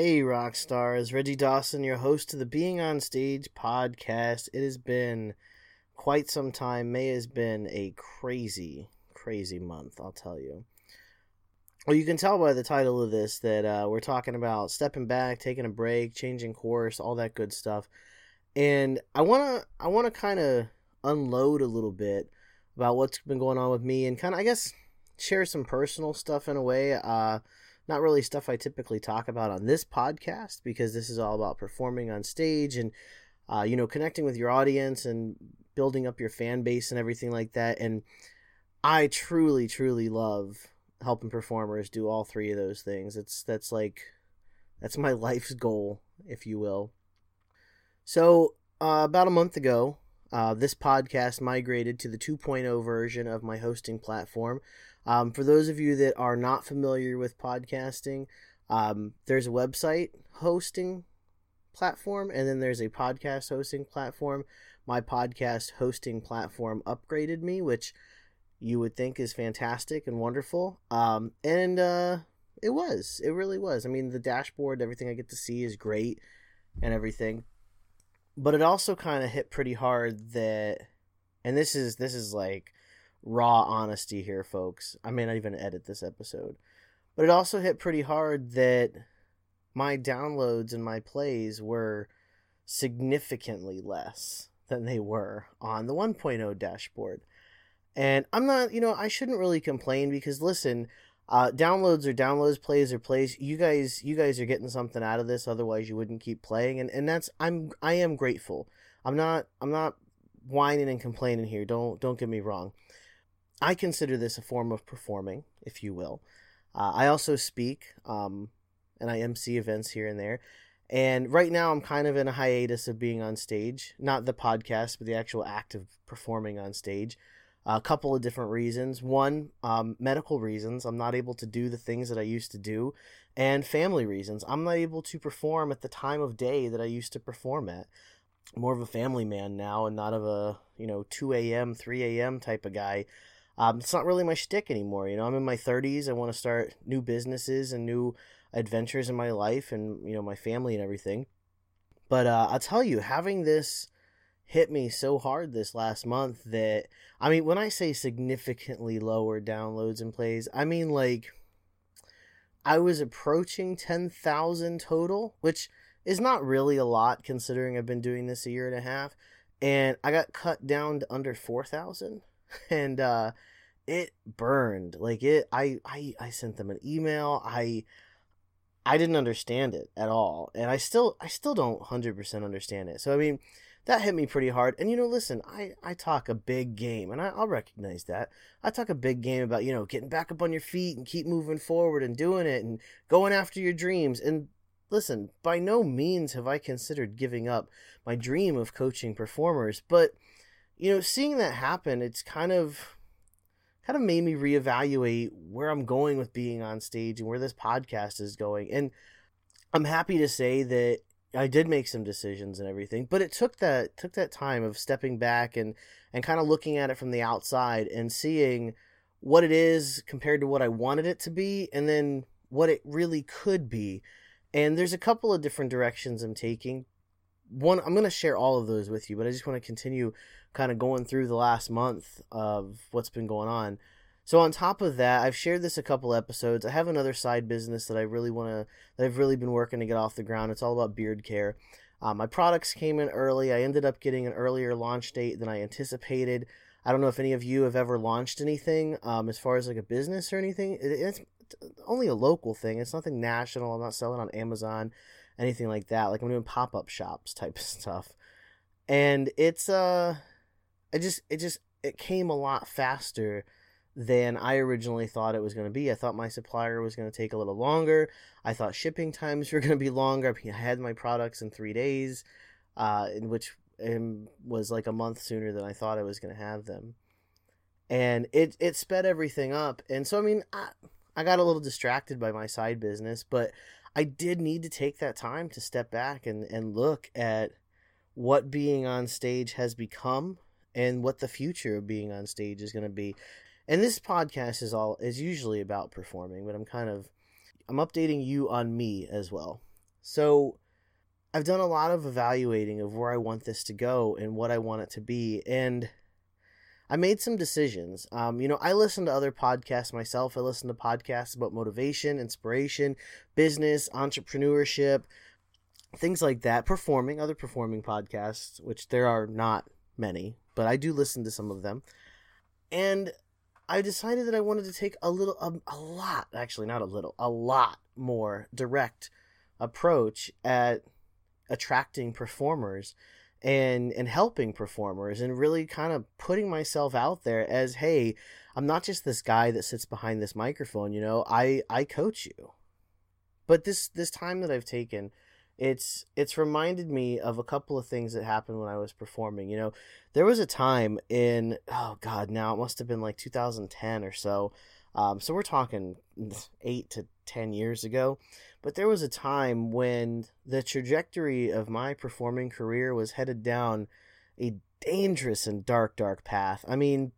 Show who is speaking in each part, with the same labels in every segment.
Speaker 1: Hey, rock stars. Reggie Dawson, your host of the Being on Stage podcast. It has been quite some time. May has been a crazy, crazy month, I'll tell you. Well, you can tell by the title of this that uh, we're talking about stepping back, taking a break, changing course, all that good stuff. And I wanna, I wanna kind of unload a little bit about what's been going on with me, and kind of, I guess, share some personal stuff in a way. Uh, not really stuff I typically talk about on this podcast because this is all about performing on stage and uh, you know connecting with your audience and building up your fan base and everything like that. And I truly, truly love helping performers do all three of those things. It's that's like that's my life's goal, if you will. So uh, about a month ago, uh, this podcast migrated to the 2.0 version of my hosting platform. Um, for those of you that are not familiar with podcasting, um, there's a website hosting platform, and then there's a podcast hosting platform. My podcast hosting platform upgraded me, which you would think is fantastic and wonderful. Um, and uh, it was. It really was. I mean, the dashboard, everything I get to see is great and everything. But it also kind of hit pretty hard that, and this is this is like raw honesty here, folks. I may not even edit this episode. But it also hit pretty hard that my downloads and my plays were significantly less than they were on the 1.0 dashboard. And I'm not, you know, I shouldn't really complain because listen, uh, downloads or downloads, plays or plays. You guys, you guys are getting something out of this. Otherwise, you wouldn't keep playing. And and that's I'm I am grateful. I'm not I'm not whining and complaining here. Don't don't get me wrong. I consider this a form of performing, if you will. Uh, I also speak, um, and I MC events here and there. And right now, I'm kind of in a hiatus of being on stage, not the podcast, but the actual act of performing on stage. A couple of different reasons. One, um, medical reasons. I'm not able to do the things that I used to do, and family reasons. I'm not able to perform at the time of day that I used to perform at. I'm more of a family man now, and not of a you know 2 a.m., 3 a.m. type of guy. Um, it's not really my shtick anymore. You know, I'm in my 30s. I want to start new businesses and new adventures in my life and you know my family and everything. But uh, I'll tell you, having this hit me so hard this last month that I mean, when I say significantly lower downloads and plays, I mean like I was approaching 10,000 total, which is not really a lot considering I've been doing this a year and a half, and I got cut down to under 4,000 and uh it burned. Like it I, I i sent them an email. I i didn't understand it at all. And i still i still don't 100% understand it. So i mean that hit me pretty hard. And you know listen i i talk a big game and I, i'll recognize that. I talk a big game about you know getting back up on your feet and keep moving forward and doing it and going after your dreams. And listen by no means have i considered giving up my dream of coaching performers but you know seeing that happen it's kind of kind of made me reevaluate where I'm going with being on stage and where this podcast is going. And I'm happy to say that I did make some decisions and everything, but it took that took that time of stepping back and and kind of looking at it from the outside and seeing what it is compared to what I wanted it to be and then what it really could be. And there's a couple of different directions I'm taking. One I'm going to share all of those with you, but I just want to continue kind of going through the last month of what's been going on. So on top of that, I've shared this a couple episodes. I have another side business that I really want to that I've really been working to get off the ground. It's all about beard care. Um, my products came in early. I ended up getting an earlier launch date than I anticipated. I don't know if any of you have ever launched anything um, as far as like a business or anything. It, it's only a local thing. It's nothing national. I'm not selling on Amazon, anything like that. Like I'm doing pop up shops type of stuff, and it's uh it just it just it came a lot faster than I originally thought it was going to be. I thought my supplier was going to take a little longer. I thought shipping times were going to be longer. I had my products in three days, uh, in which was like a month sooner than I thought I was going to have them. And it it sped everything up. And so I mean, I, I got a little distracted by my side business, but I did need to take that time to step back and, and look at what being on stage has become and what the future of being on stage is going to be. And this podcast is all is usually about performing, but I'm kind of I'm updating you on me as well. So I've done a lot of evaluating of where I want this to go and what I want it to be. And I made some decisions. Um, you know, I listen to other podcasts myself. I listen to podcasts about motivation, inspiration, business, entrepreneurship, things like that. Performing, other performing podcasts, which there are not many, but I do listen to some of them. And I decided that I wanted to take a little, a, a lot, actually, not a little, a lot more direct approach at attracting performers and and helping performers and really kind of putting myself out there as hey i'm not just this guy that sits behind this microphone you know i i coach you. But this this time that i've taken it's it's reminded me of a couple of things that happened when i was performing you know? There was a time in oh god now it must have been like 2010 or so um, so we're talking eight to ten years ago but there was a time when the trajectory of my performing career was headed down a dangerous and dark, dark path. I mean,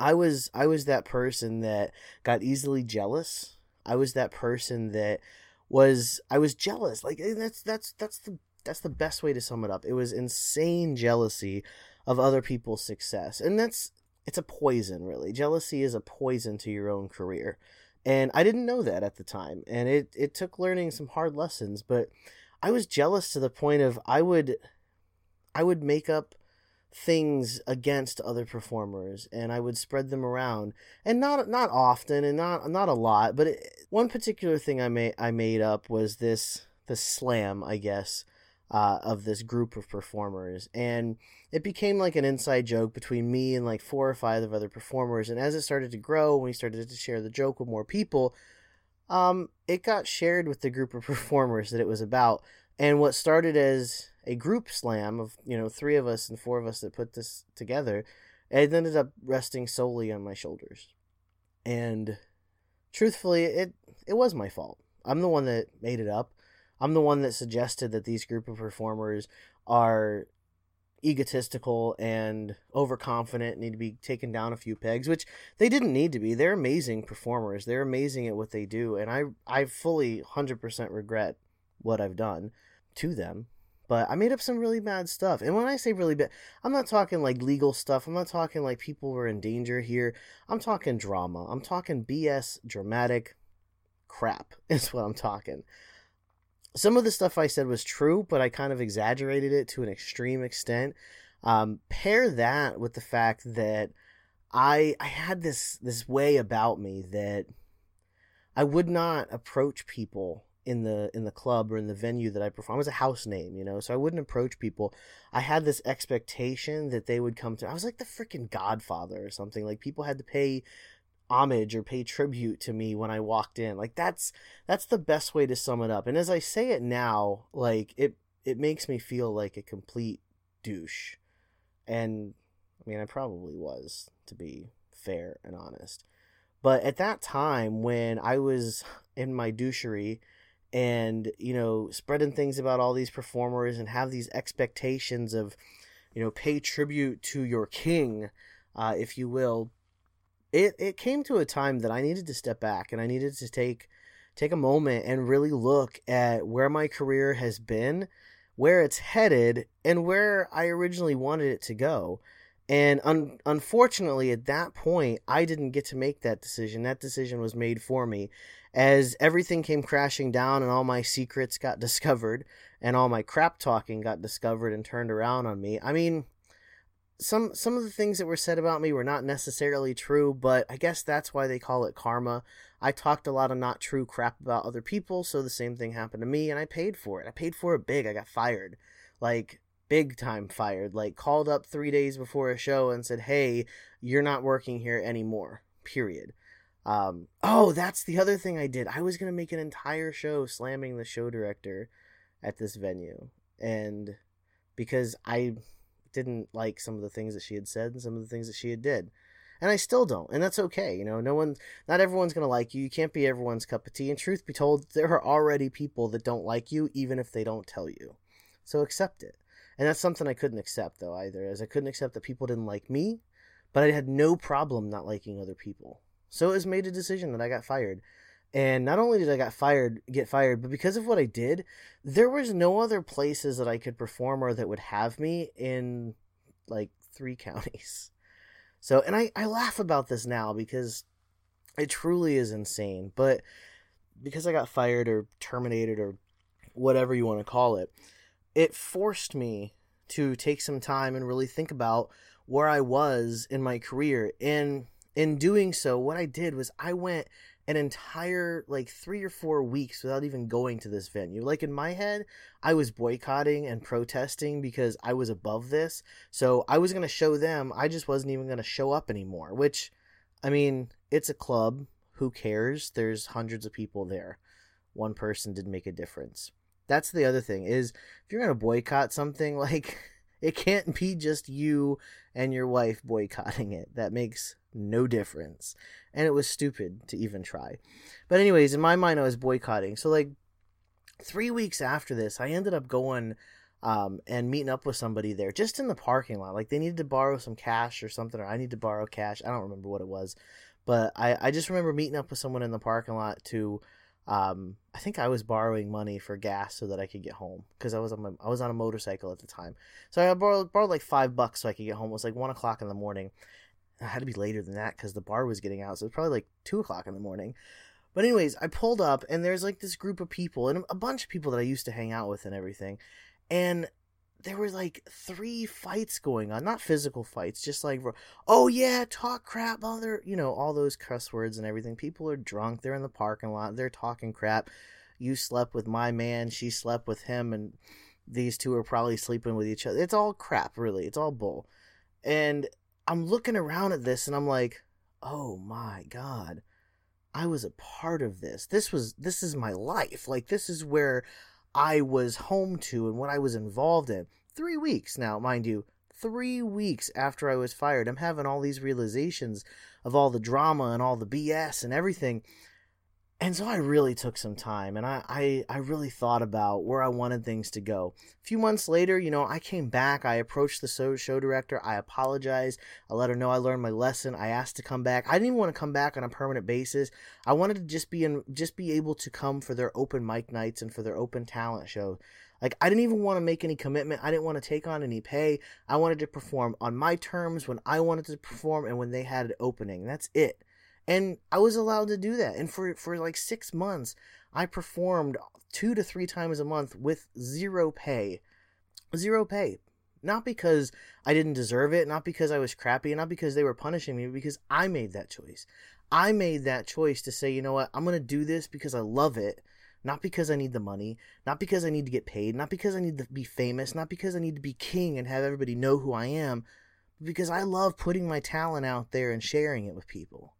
Speaker 1: I was I was that person that got easily jealous. I was that person that was I was jealous. Like eh, that's that's that's the that's the best way to sum it up. It was insane jealousy of other people's success. And that's it's a poison really. Jealousy is a poison to your own career and I didn't know that at the time, and it it took learning some hard lessons. But I was jealous to the point of I would I would make up things against other performers and I would spread them around and not not often and not not a lot but it, one particular thing I made I made up was this the slam I guess uh, of this group of performers. And it became like an inside joke between me and like four or five of other performers. And as it started to grow when we started to share the joke with more people um, it got shared with the group of performers that it was about. And what started as a group slam of you know three of us and four of us that put this together it ended up resting solely on my shoulders. And truthfully it it was my fault. I'm the one that made it up I'm the one that suggested that these group of performers are egotistical and overconfident need to be taken down a few pegs which they didn't need to be. They're amazing performers. They're amazing at what they do and i i fully 100% regret what i've done to them. But i made up some really bad stuff. And when i say really bad i'm not talking like legal stuff. I'm not talking like people were in danger here. I'm talking drama. I'm talking bs dramatic crap is what i'm talking some of the stuff I said was true, but I kind of exaggerated it to an extreme extent. Um, pair that with the fact that I I had this this way about me that I would not approach people in the in the club or in the venue that I perform. I was a house name, you know, so I wouldn't approach people. I had this expectation that they would come to. I was like the freaking Godfather or something. Like people had to pay homage or pay tribute to me when I walked in. Like that's that's the best way to sum it up. And as I say it now, like it it makes me feel like a complete douche. And I mean, I probably was to be fair and honest. But at that time when I was in my douchery and, you know, spreading things about all these performers and have these expectations of, you know, pay tribute to your king, uh, if you will, it it came to a time that I needed to step back and I needed to take take a moment and really look at where my career has been, where it's headed, and where I originally wanted it to go. And un- unfortunately, at that point, I didn't get to make that decision. That decision was made for me as everything came crashing down and all my secrets got discovered and all my crap talking got discovered and turned around on me. I mean, some some of the things that were said about me were not necessarily true, but I guess that's why they call it karma. I talked a lot of not true crap about other people, so the same thing happened to me and I paid for it. I paid for it big. I got fired. Like big time fired. Like called up 3 days before a show and said, "Hey, you're not working here anymore." Period. Um, oh, that's the other thing I did. I was going to make an entire show slamming the show director at this venue. And because I didn't like some of the things that she had said and some of the things that she had did. And I still don't, and that's okay. You know, no one, not everyone's gonna like you. You can't be everyone's cup of tea. And truth be told, there are already people that don't like you, even if they don't tell you. So accept it. And that's something I couldn't accept though either, as I couldn't accept that people didn't like me, but I had no problem not liking other people. So it was made a decision that I got fired. And not only did I got fired, get fired, but because of what I did, there was no other places that I could perform or that would have me in like three counties. So, and I, I laugh about this now because it truly is insane. But because I got fired or terminated or whatever you want to call it, it forced me to take some time and really think about where I was in my career. And in doing so, what I did was I went an entire like three or four weeks without even going to this venue. Like in my head, I was boycotting and protesting because I was above this. So I was going to show them, I just wasn't even going to show up anymore, which, I mean, it's a club. Who cares? There's hundreds of people there. One person did make a difference. That's the other thing is if you're going to boycott something, like it can't be just you and your wife boycotting it. That makes no difference. And it was stupid to even try. But, anyways, in my mind, I was boycotting. So, like, three weeks after this, I ended up going um, and meeting up with somebody there just in the parking lot. Like, they needed to borrow some cash or something, or I need to borrow cash. I don't remember what it was. But I, I just remember meeting up with someone in the parking lot to. Um, I think I was borrowing money for gas so that I could get home because I was on my, I was on a motorcycle at the time. So I borrowed borrowed like five bucks so I could get home. It was like one o'clock in the morning, it had to be later than that because the bar was getting out. So it was probably like two o'clock in the morning. But anyways, I pulled up and there's like this group of people and a bunch of people that I used to hang out with and everything. And there were like three fights going on, not physical fights, just like, oh yeah, talk crap, other, you know, all those cuss words and everything. People are drunk. They're in the parking lot. They're talking crap. You slept with my man. She slept with him. And these two are probably sleeping with each other. It's all crap, really. It's all bull. And I'm looking around at this and I'm like, oh my god, I was a part of this. This was this is my life. Like this is where I was home to and what I was involved in. Three weeks now, mind you, three weeks after I was fired, I'm having all these realizations of all the drama and all the BS and everything and so I really took some time and I, I, I, really thought about where I wanted things to go. A few months later, you know, I came back. I approached the show director. I apologized. I let her know I learned my lesson. I asked to come back. I didn't even want to come back on a permanent basis. I wanted to just be in, just be able to come for their open mic nights and for their open talent show. Like I didn't even want to make any commitment. I didn't want to take on any pay. I wanted to perform on my terms when I wanted to perform and when they had an opening. That's it and I was allowed to do that. And for for like six months, I performed two to three times a month with zero pay, zero pay. Not because I didn't deserve it, not because I was crappy, not because they were punishing me, because I made that choice. I made that choice to say, you know what, I'm gonna do this because I love it, not because I need the money, not because I need to get paid, not because I need to be famous, not because I need to be king and have everybody know who I am, because I love putting my talent out there and sharing it with people.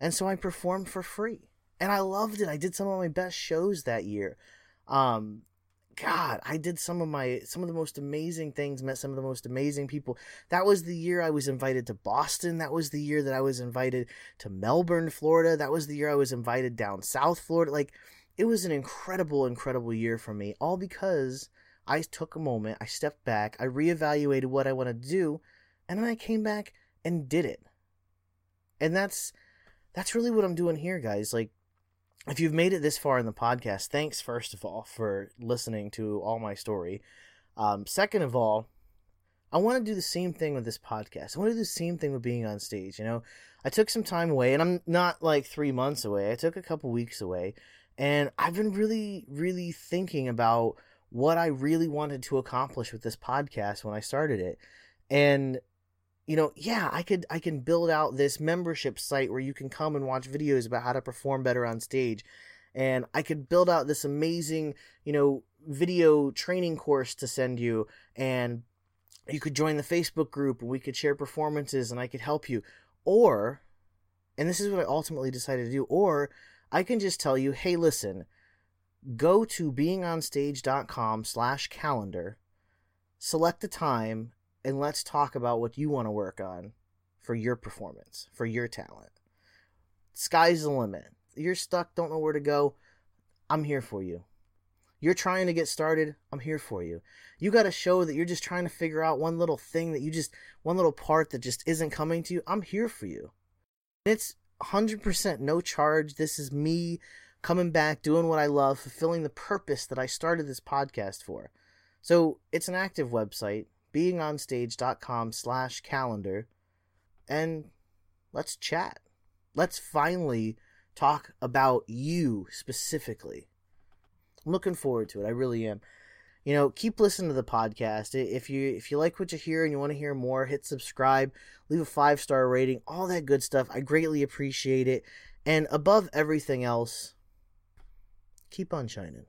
Speaker 1: And so I performed for free. And I loved it. I did some of my best shows that year. Um, God, I did some of my some of the most amazing things, met some of the most amazing people. That was the year I was invited to Boston. That was the year that I was invited to Melbourne, Florida. That was the year I was invited down South Florida. Like it was an incredible, incredible year for me, all because I took a moment, I stepped back, I reevaluated what I wanted to do, and then I came back and did it. And that's that's really what I'm doing here, guys. Like, if you've made it this far in the podcast, thanks, first of all, for listening to all my story. Um, second of all, I want to do the same thing with this podcast. I want to do the same thing with being on stage. You know, I took some time away, and I'm not like three months away. I took a couple weeks away, and I've been really, really thinking about what I really wanted to accomplish with this podcast when I started it. And you know, yeah, I could I can build out this membership site where you can come and watch videos about how to perform better on stage. And I could build out this amazing, you know, video training course to send you and you could join the Facebook group and we could share performances and I could help you. Or and this is what I ultimately decided to do, or I can just tell you, hey listen, go to beingonstage.com slash calendar, select a time and let's talk about what you want to work on for your performance, for your talent. Sky's the limit. You're stuck, don't know where to go. I'm here for you. You're trying to get started, I'm here for you. You got a show that you're just trying to figure out one little thing that you just, one little part that just isn't coming to you, I'm here for you. It's 100% no charge. This is me coming back, doing what I love, fulfilling the purpose that I started this podcast for. So it's an active website, beingonstage.com slash calendar, and let's chat. Let's finally talk about you specifically. I'm looking forward to it. I really am. You know, keep listening to the podcast. If you if you like what you hear and you want to hear more, hit subscribe, leave a five star rating, all that good stuff. I greatly appreciate it. And above everything else, keep on shining.